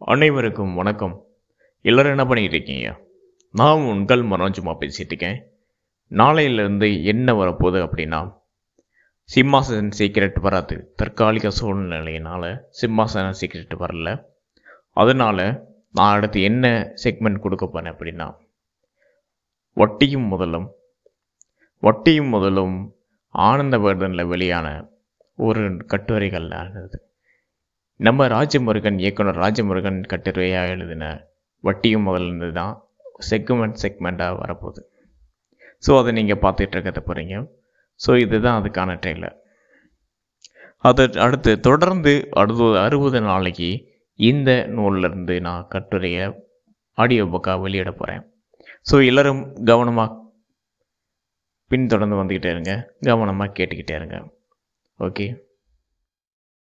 அனைவருக்கும் வணக்கம். எல்லோரும் என்ன பண்ணிட்டு இருக்கீங்க நான் உங்கள் மனோஜுமா பேசிகிட்டு இருக்கேன். நாளையிலேருந்து என்ன வரப்போகுது அப்படின்னா சிம்மாசன சீக்கிரட் வராது. தற்காலிக சூழ்நிலையினால் சிம்மாசன சீக்கிரட் வரல. அதனால் நான் அடுத்து என்ன செக்மெண்ட் கொடுக்க போகிறேன் அப்படின்னா வட்டியும் முதலும் வட்டியும் முதலும் ஆனந்தவர்தனில் வெளியான ஒரு கட்டுரைகள் ஆனது. நம்ம ராஜமுருகன் இயக்குனர் ராஜமுருகன் கட்டுரையாக எழுதின வட்டியும் முதல்லேருந்து தான் செக்மெண்ட் செக்மெண்ட்டாக வரப்போகுது. ஸோ அதை நீங்கள் பார்த்துட்டு இருக்கிறத போகிறீங்க ஸோ இதுதான் அதுக்கான ட்ரெய்லர் அது அடுத்து தொடர்ந்து அறுபது அறுபது நாளைக்கு இந்த நூலிலிருந்து நான் கட்டுரையை ஆடியோ புக்காக வெளியிட போகிறேன் ஸோ எல்லோரும் கவனமாக பின்தொடர்ந்து வந்துக்கிட்டே இருங்க. கவனமாக கேட்டுக்கிட்டே இருங்க. ஓகே